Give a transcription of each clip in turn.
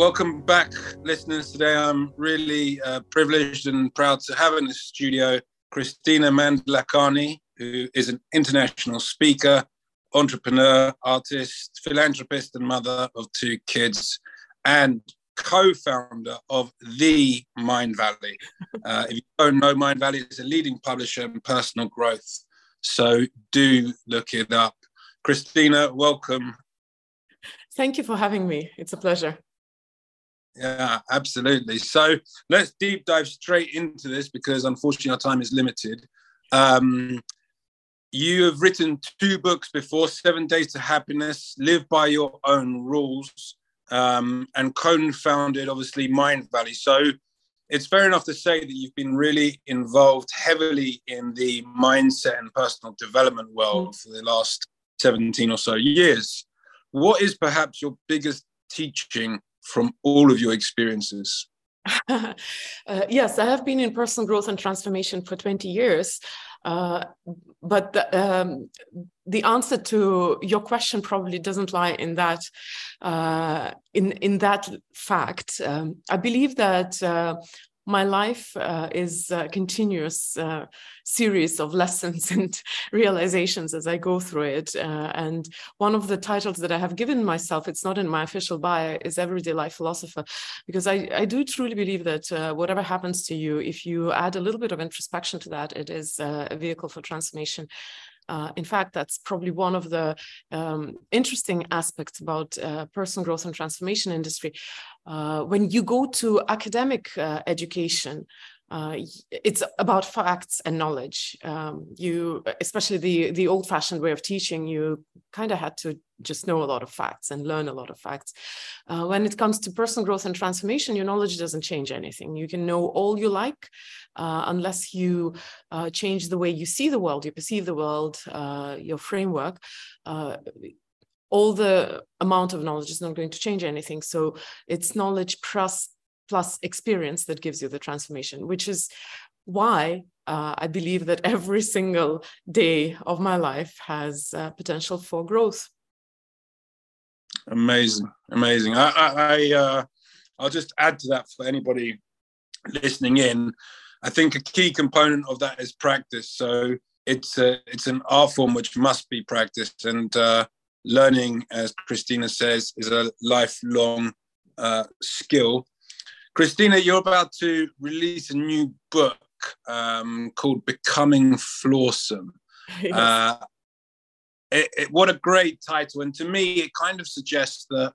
Welcome back, listeners. Today I'm really uh, privileged and proud to have in the studio Kristina Mänd-Lakhiani, who is an international speaker, entrepreneur, artist, philanthropist, and mother of two kids, and co founder of The Mindvalley. Uh, if you don't know, Mind Valley, is a leading publisher in personal growth. So do look it up. Kristina, welcome. Thank you for having me. It's a pleasure. Yeah, absolutely. So let's deep dive straight into this because unfortunately our time is limited. Um, you have written two books before Seven Days to Happiness, Live by Your Own Rules, um, and co founded, obviously, Mind Valley. So it's fair enough to say that you've been really involved heavily in the mindset and personal development world mm. for the last 17 or so years. What is perhaps your biggest teaching from all of your experiences? uh, yes, I have been in personal growth and transformation for 20 years. Uh, but the, um, the, answer to your question probably doesn't lie in that uh, in in that fact. Um, I believe that uh, my life uh, is a continuous uh, series of lessons and realizations as I go through it. Uh, and one of the titles that I have given myself, it's not in my official bio, is Everyday Life Philosopher, because I, I do truly believe that uh, whatever happens to you, if you add a little bit of introspection to that, it is uh, a vehicle for transformation. Uh, in fact, that's probably one of the um, interesting aspects about uh, personal growth and transformation industry. Uh, when you go to academic uh, education, uh, it's about facts and knowledge. Um, you, especially the the old-fashioned way of teaching, you kind of had to just know a lot of facts and learn a lot of facts. Uh, when it comes to personal growth and transformation, your knowledge doesn't change anything. You can know all you like, uh, unless you uh, change the way you see the world, you perceive the world, uh, your framework. Uh, all the amount of knowledge is not going to change anything. So it's knowledge plus plus experience that gives you the transformation, which is why uh, I believe that every single day of my life has uh, potential for growth. Amazing, amazing. I, I, I uh, I'll just add to that for anybody listening in. I think a key component of that is practice. So it's a, it's an art form which must be practiced, and uh, learning, as Kristina says, is a lifelong uh, skill. Kristina, you're about to release a new book um, called Becoming Flawesome. Yes. Uh, it, it, what a great title. And to me, it kind of suggests that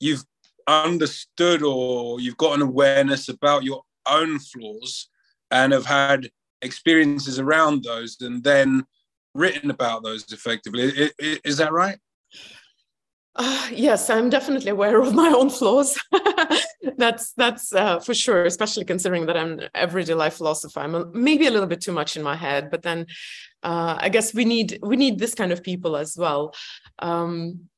you've understood or you've got an awareness about your own flaws and have had experiences around those and then written about those effectively. Is that right? Uh, yes, I'm definitely aware of my own flaws. that's that's uh, for sure, especially considering that I'm an everyday life philosopher. I'm a, maybe a little bit too much in my head, but then uh, I guess we need we need this kind of people as well. Um,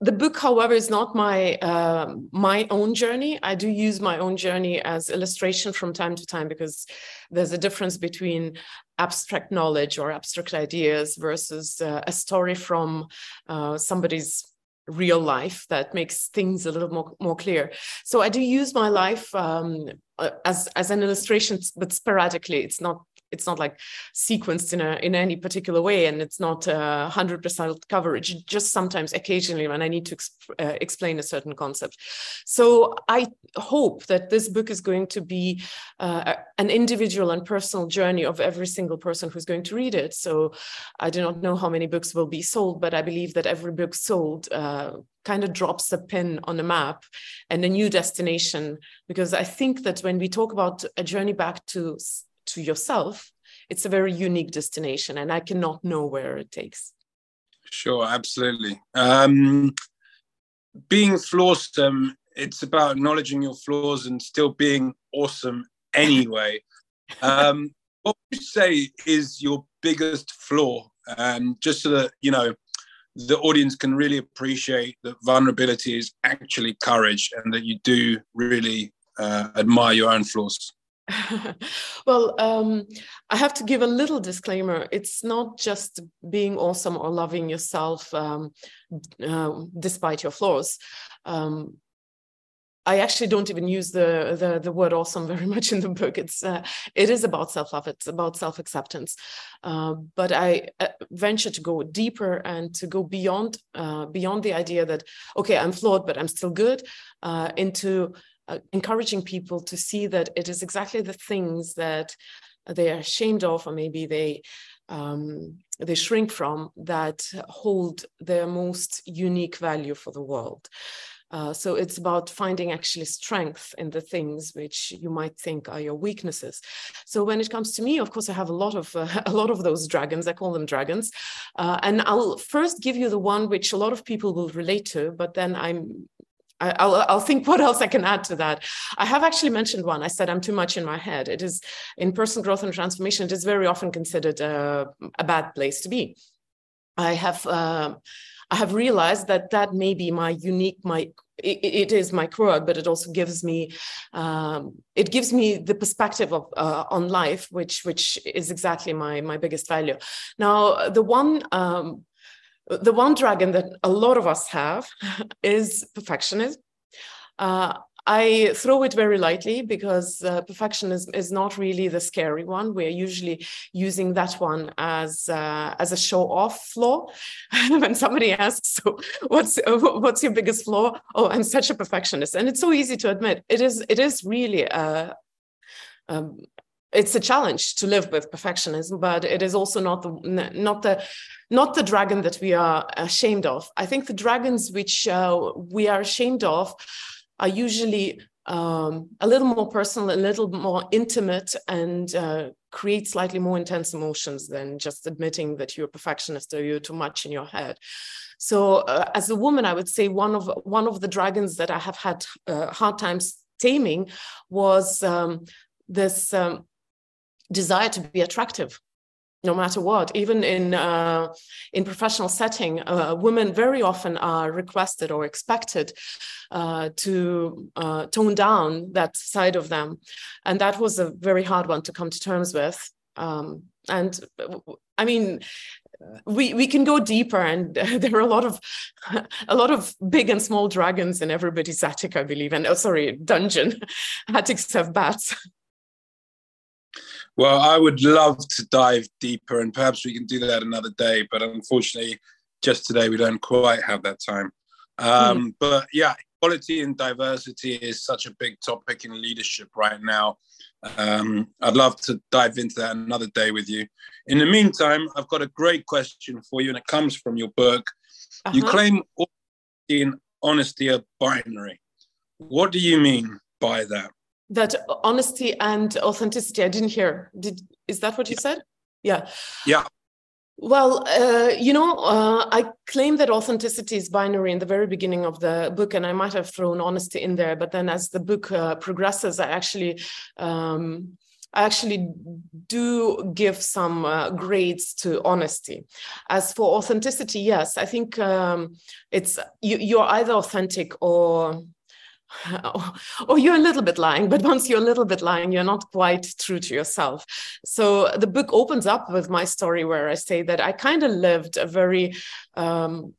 the book, however, is not my uh, my own journey. I do use my own journey as illustration from time to time because there's a difference between abstract knowledge or abstract ideas versus uh, a story from uh, somebody's real life that makes things a little more, more clear. So I do use my life um, uh, as, as an illustration, but sporadically. It's not it's not like sequenced in a in any particular way and it's not a hundred percent coverage. Just sometimes occasionally when i need to exp- uh, explain a certain concept. So i hope that this book is going to be uh, an individual and personal journey of every single person who's going to read it. So i do not know how many books will be sold but i believe that every book sold uh, kind of drops a pin on the map and a new destination. Because i think that when we talk about a journey back to to yourself it's a very unique destination and i cannot know where it takes sure absolutely um, being flawesome, it's about acknowledging your flaws and still being awesome anyway. um, what would you say is your biggest flaw? Um, just so that you know the audience can really appreciate that vulnerability is actually courage and that you do really uh, admire your own flaws. well, um, I have to give a little disclaimer. It's not just being awesome or loving yourself um, uh, despite your flaws. Um, I actually don't even use the, the, the word awesome very much in the book. It's uh, it is about self love. It's about self acceptance. Uh, but I uh, venture to go deeper and to go beyond uh, beyond the idea that okay, I'm flawed, but I'm still good. Uh, into uh, encouraging people to see that it is exactly the things that they are ashamed of, or maybe they um, they shrink from that hold their most unique value for the world. Uh, so it's about finding actually strength in the things which you might think are your weaknesses. So when it comes to me, of course, I have a lot of uh, a lot of those dragons. I call them dragons, uh, and I'll first give you the one which a lot of people will relate to, but then I'm I'll, I'll think what else I can add to that. I have actually mentioned one. I said I'm too much in my head. It is in personal growth and transformation. It is very often considered a, a bad place to be. I have uh, I have realized that that may be my unique my it, it is my quirk, but it also gives me um, it gives me the perspective of uh, on life, which which is exactly my my biggest value. Now the one. Um, the one dragon that a lot of us have is perfectionism. Uh, I throw it very lightly because uh, perfectionism is not really the scary one. We're usually using that one as uh, as a show off flaw. when somebody asks, "So, what's what's your biggest flaw?" Oh, I'm such a perfectionist, and it's so easy to admit. It is. It is really a, um, it's a challenge to live with perfectionism but it is also not the not the not the dragon that we are ashamed of. I think the dragons which uh, we are ashamed of are usually um, a little more personal a little more intimate and uh, create slightly more intense emotions than just admitting that you're a perfectionist or you're too much in your head. So uh, as a woman i would say one of one of the dragons that i have had uh, hard times taming was um, this um, desire to be attractive no matter what. Even in uh, in professional setting uh, women very often are requested or expected uh, to uh, tone down that side of them. And that was a very hard one to come to terms with. Um, and i mean we we can go deeper and there are a lot of a lot of big and small dragons in everybody's attic i believe. And oh sorry dungeon attics have bats well, I would love to dive deeper, and perhaps we can do that another day. But unfortunately, just today we don't quite have that time. Um, mm. But yeah, equality and diversity is such a big topic in leadership right now. Um, I'd love to dive into that another day with you. In the meantime, I've got a great question for you, and it comes from your book. Uh-huh. You claim honesty and honesty are binary. What do you mean by that? That honesty and authenticity i didn't hear did is that what you said yeah yeah well, uh, you know, uh, I claim that authenticity is binary in the very beginning of the book, and I might have thrown honesty in there. But then, as the book uh, progresses, I actually, um, I actually do give some uh, grades to honesty. As for authenticity, yes, I think um, it's you, you're either authentic or or oh, you're a little bit lying, but once you're a little bit lying, you're not quite true to yourself. So the book opens up with my story where I say that I kind of lived a very um,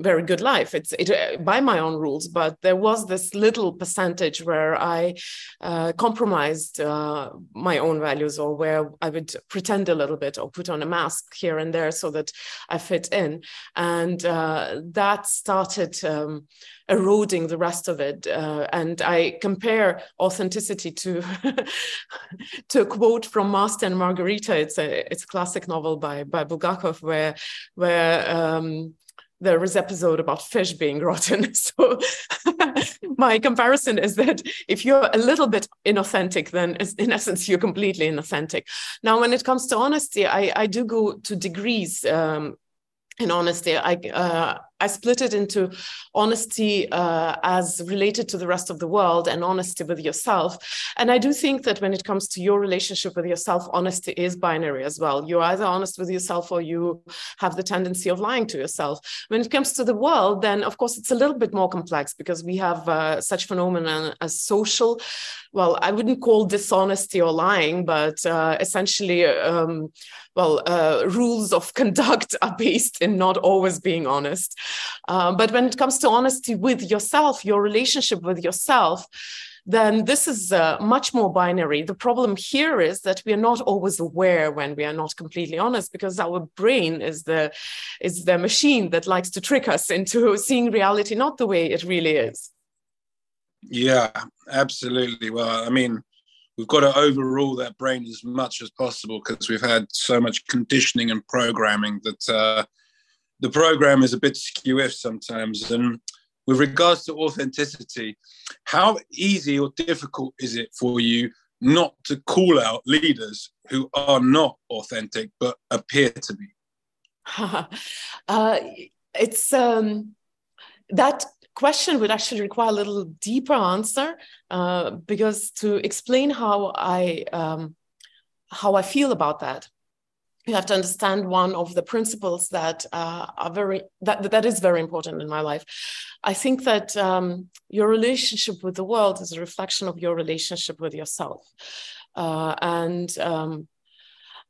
very good life. It's it, uh, by my own rules, but there was this little percentage where I uh, compromised uh, my own values, or where I would pretend a little bit or put on a mask here and there so that I fit in, and uh, that started. Um, eroding the rest of it uh, and i compare authenticity to to a quote from master and margarita it's a it's a classic novel by by bulgakov where where um, there is episode about fish being rotten. So my comparison is that if you're a little bit inauthentic, then in essence you're completely inauthentic. Now, when it comes to honesty, I, I do go to degrees um, in honesty. I uh, I split it into honesty uh, as related to the rest of the world and honesty with yourself. And I do think that when it comes to your relationship with yourself, honesty is binary as well. You're either honest with yourself or you have the tendency of lying to yourself. When it comes to the world, then of course it's a little bit more complex because we have uh, such phenomena as social. Well, I wouldn't call dishonesty or lying, but uh, essentially, um, well, uh, rules of conduct are based in not always being honest. Uh, but when it comes to honesty with yourself, your relationship with yourself, then this is uh, much more binary. The problem here is that we are not always aware when we are not completely honest because our brain is the is the machine that likes to trick us into seeing reality not the way it really is. Yeah, absolutely. Well, I mean, we've got to overrule that brain as much as possible because we've had so much conditioning and programming that uh, the program is a bit skewish sometimes. And with regards to authenticity, how easy or difficult is it for you not to call out leaders who are not authentic but appear to be? uh, it's um, that question would actually require a little deeper answer uh, because to explain how I um, how I feel about that, you have to understand one of the principles that uh, are very that that is very important in my life. I think that um, your relationship with the world is a reflection of your relationship with yourself, uh, and um,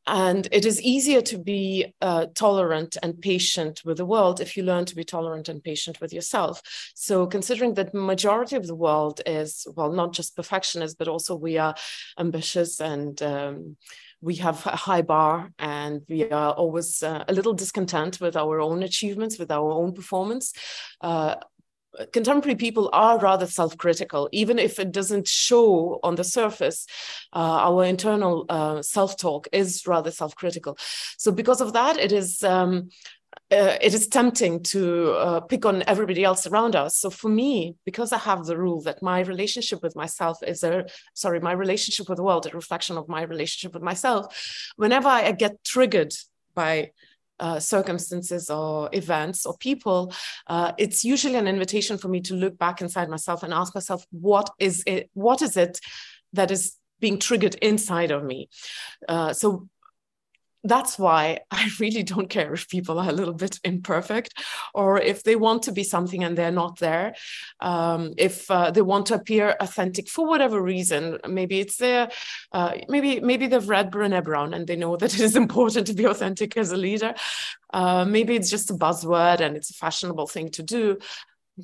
and it is easier to be uh, tolerant and patient with the world if you learn to be tolerant and patient with yourself. So, considering that majority of the world is well, not just perfectionist, but also we are ambitious and um, we have a high bar and we are always uh, a little discontent with our own achievements, with our own performance. Uh, contemporary people are rather self-critical even if it doesn't show on the surface uh, our internal uh, self-talk is rather self-critical so because of that it is um, uh, it is tempting to uh, pick on everybody else around us. So for me, because I have the rule that my relationship with myself is a sorry, my relationship with the world, a reflection of my relationship with myself. Whenever I get triggered by uh, circumstances or events or people, uh, it's usually an invitation for me to look back inside myself and ask myself, what is it? What is it that is being triggered inside of me? Uh, so that's why I really don't care if people are a little bit imperfect or if they want to be something and they're not there. Um, if uh, they want to appear authentic for whatever reason, maybe it's their, uh, maybe maybe they've read Brené Brown and they know that it is important to be authentic as a leader. Uh, maybe it's just a buzzword and it's a fashionable thing to do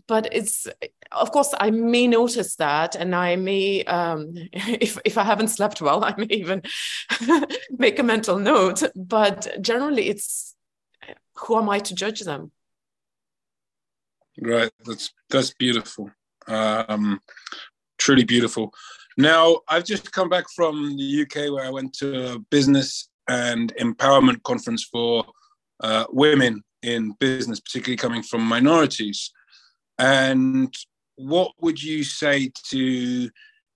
but it's of course i may notice that and i may um, if, if i haven't slept well i may even make a mental note. But generally it's who am i to judge them? Right. That's that's beautiful. Um, truly beautiful. Now i've just come back from the uk where i went to a business and empowerment conference for uh, women in business particularly coming from minorities and what would you say to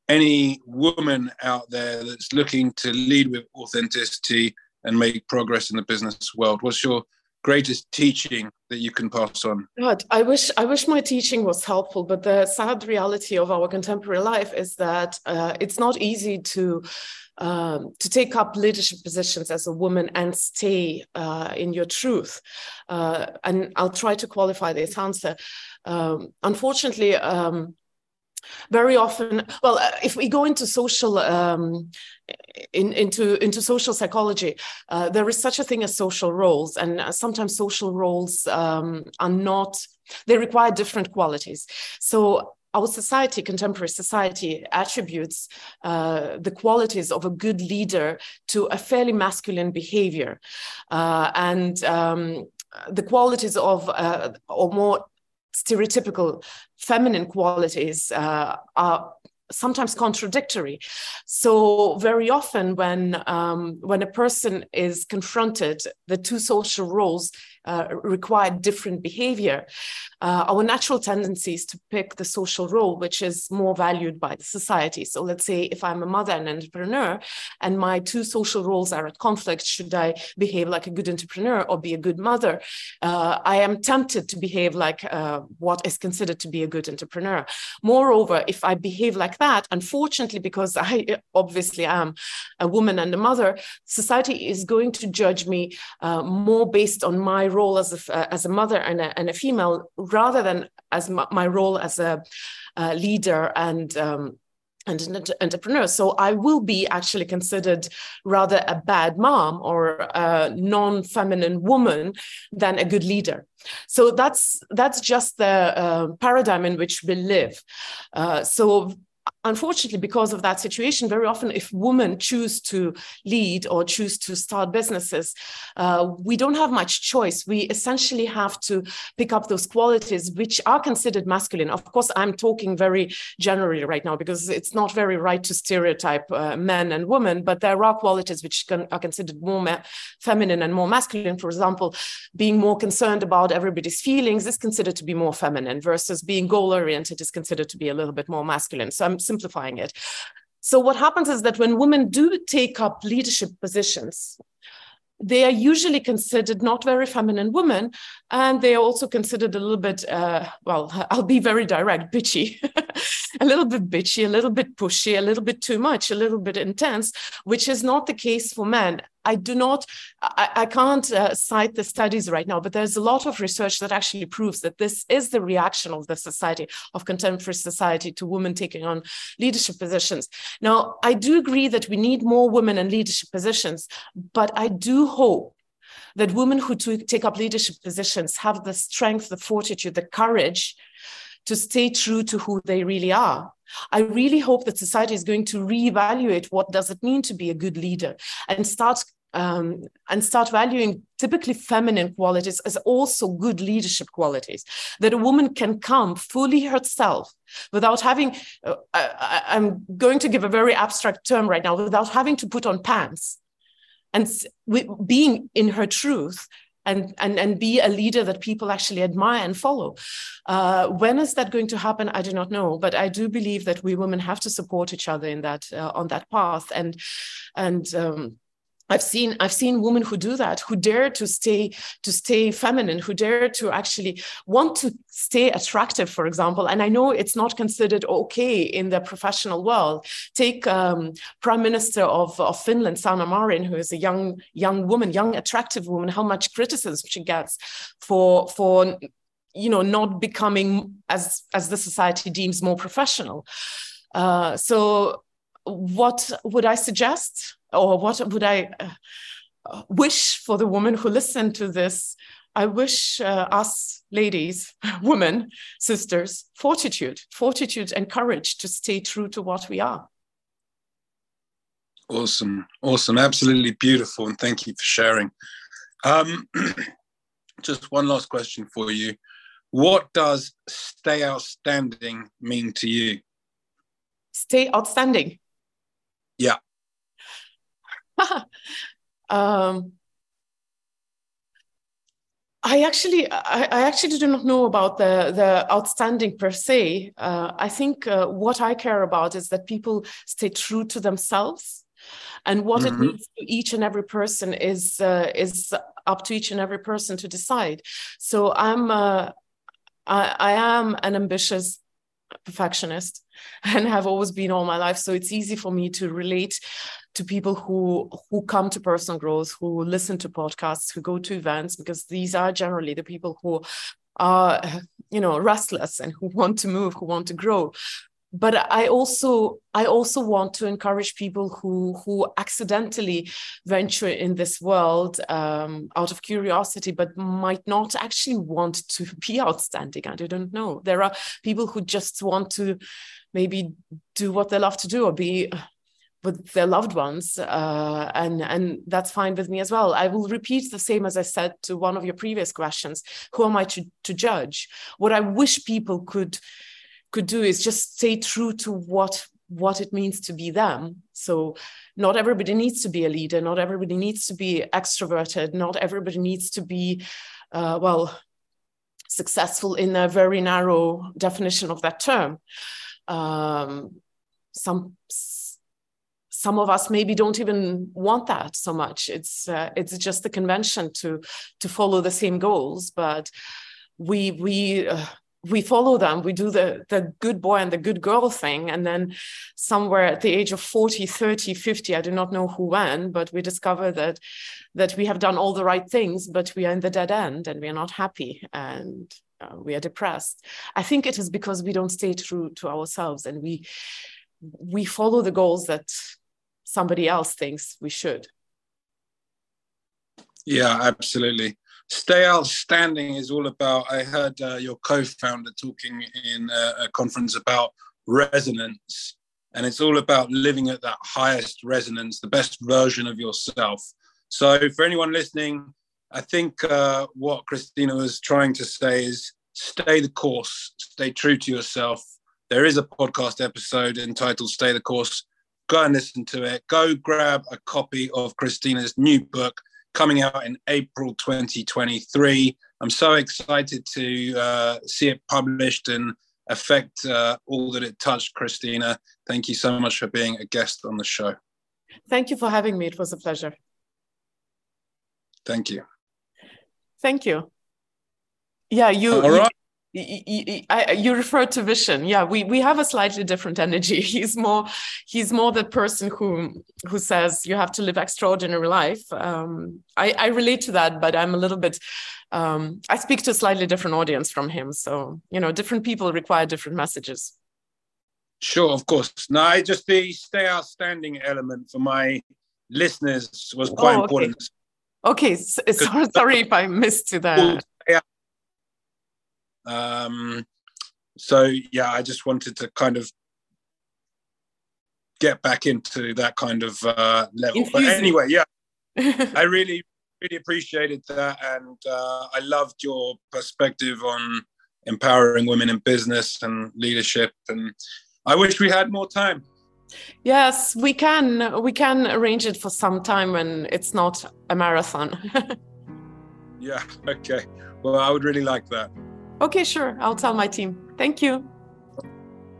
any woman out there that's looking to lead with authenticity and make progress in the business world? What's your greatest teaching that you can pass on? God, I wish I wish my teaching was helpful, but the sad reality of our contemporary life is that uh, it's not easy to um, to take up leadership positions as a woman and stay uh, in your truth. Uh, and I'll try to qualify this answer. Um, unfortunately, um, very often well uh, if we go into social um, in, into into social psychology uh, there is such a thing as social roles and uh, sometimes social roles um, are not they require different qualities so our society, contemporary society, attributes uh, the qualities of a good leader to a fairly masculine behavior. Uh, and um, the qualities of, uh, or more stereotypical feminine qualities uh, are sometimes contradictory. So very often, when um, when a person is confronted, the two social roles uh, require different behavior. uh, our natural tendency is to pick the social role which is more valued by the society. So let's say if I'm a mother and an entrepreneur and my two social roles are at conflict, should I behave like a good entrepreneur or be a good mother? Uh, I am tempted to behave like uh, what is considered to be a good entrepreneur. Moreover, if I behave like that, unfortunately, because I obviously am a woman and a mother, society is going to judge me uh, more based on my role as a, as a mother and a, and a female rather than as my, my role as a, a leader and um, and an entrepreneur. So I will be actually considered rather a bad mom or a non-feminine woman than a good leader. So that's that's just the uh, paradigm in which we live. Uh, so unfortunately, because of that situation, very often if women choose to lead or choose to start businesses, uh, we don't have much choice. We essentially have to pick up those qualities which are considered masculine. Of course, I'm talking very generally right now because it's not very right to stereotype uh, men and women, but there are qualities which can, are considered more feminine and more masculine. For example, being more concerned about everybody's feelings is considered to be more feminine versus being goal oriented is considered to be a little bit more masculine. So I'm simplifying it. So what happens is that when women do take up leadership positions, they are usually considered not very feminine women, and they are also considered a little bit, uh, well, I'll be very direct, bitchy, a little bit bitchy, a little bit pushy, a little bit too much, a little bit intense, which is not the case for men. I do not, I, I can't uh, cite the studies right now, but there's a lot of research that actually proves that this is the reaction of the society, of contemporary society to women taking on leadership positions. Now, I do agree that we need more women in leadership positions, but I do hope that women who take up leadership positions have the strength, the fortitude, the courage to stay true to who they really are. I really hope that society is going to reevaluate what does it mean to be a good leader and start um, and start valuing typically feminine qualities as also good leadership qualities. That a woman can come fully herself without having, uh, I, I'm going to give a very abstract term right now, without having to put on pants and being in her truth and, and, and be a leader that people actually admire and follow. Uh, when is that going to happen? I do not know, but I do believe that we women have to support each other in that uh, on that path. And and um, I've seen I've seen women who do that, who dare to stay to stay feminine, who dare to actually want to stay attractive, for example. And I know it's not considered okay in the professional world. Take um, Prime Minister of, of Finland, Sanna Marin, who is a young young woman, young attractive woman. How much criticism she gets for for you know not becoming as as the society deems more professional. Uh, so what would I suggest? Or what would I uh, wish for the woman who listened to this? I wish uh, us ladies, women, sisters, fortitude, fortitude and courage to stay true to what we are. Awesome, awesome, absolutely beautiful, and thank you for sharing. Um, just one last question for you. What does stay outstanding mean to you? Stay outstanding. Yeah. um, I actually, I, I, actually do not know about the the outstanding per se. Uh, I think uh, what I care about is that people stay true to themselves, and what mm-hmm. it means to each and every person is uh, is up to each and every person to decide. So I'm, uh, I, I am an ambitious perfectionist, and have always been all my life. So it's easy for me to relate to people who who come to personal growth, who listen to podcasts, who go to events, because these are generally the people who are you know restless and who want to move, who want to grow. But I also I also want to encourage people who who accidentally venture in this world um, out of curiosity, but might not actually want to be outstanding. I don't know. There are people who just want to maybe do what they love to do or be with their loved ones uh, and and that's fine with me as well. I will repeat the same as i said to one of your previous questions. Who am i to, to judge? What i wish people could could do is just stay true to what what it means to be them. So not everybody needs to be a leader. Not everybody needs to be extroverted. Not everybody needs to be uh, well successful in a very narrow definition of that term. Um, some some of us maybe don't even want that so much. It's uh, it's just the convention to to follow the same goals, but we we uh, we follow them we do the the good boy and the good girl thing and then somewhere at the age of 40 30 50 i do not know who when but we discover that that we have done all the right things but we are in the dead end and we are not happy and uh, we are depressed i think it is because we don't stay true to ourselves and we we follow the goals that somebody else thinks we should yeah absolutely Stay Outstanding is all about. I heard uh, your co founder talking in a, a, conference about resonance, and it's all about living at that highest resonance, the best version of yourself. So, for anyone listening, I think uh, what Kristina was trying to say is stay the course, stay true to yourself. There is a podcast episode entitled Stay the Course. Go and listen to it. Go grab a copy of Kristina's new book, coming out in April 2023. I'm so excited to uh, see it published and affect uh, all that it touched, Kristina. Thank you so much for being a guest on the show. Thank you for having me. It was a pleasure. Thank you. Thank you. Yeah, you. All right you, you referred to Vishen. yeah we we have a slightly different energy. He's more he's more the person who who says you have to live extraordinary life. Um, I, I relate to that but i'm a little bit um, i speak to a slightly different audience from him. So you know different people require different messages. Sure of course. No i just the stay outstanding element for my listeners was quite oh, okay. important. Okay so, sorry if i missed to that um, so yeah, I just wanted to kind of get back into that kind of uh, level. But anyway, yeah, I really, really appreciated that, and uh, I loved your perspective on empowering women in business and leadership. And I wish we had more time. Yes, we can. We can arrange it for some time when it's not a marathon. yeah. Okay. Well, I would really like that. Okay, sure. I'll tell my team. Thank you.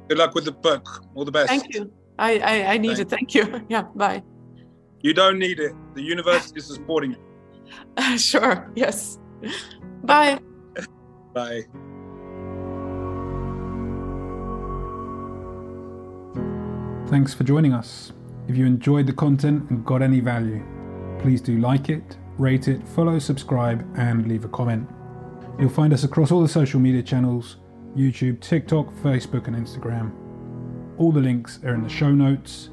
Good luck with the book. All the best. Thank you. I I, I need Thank it. Thank you. Yeah. Bye. You don't need it. The universe is supporting you. Uh, sure. Yes. Bye. Bye. Thanks for joining us. If you enjoyed the content and got any value, please do like it, rate it, follow, subscribe, and leave a comment. You'll find us across all the social media channels YouTube, TikTok, Facebook, and Instagram. All the links are in the show notes.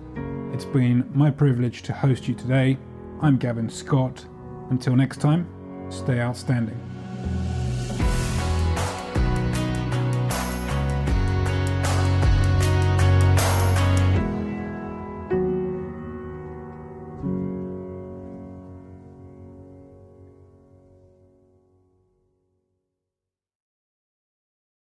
It's been my privilege to host you today. I'm Gavin Scott. Until next time, stay outstanding.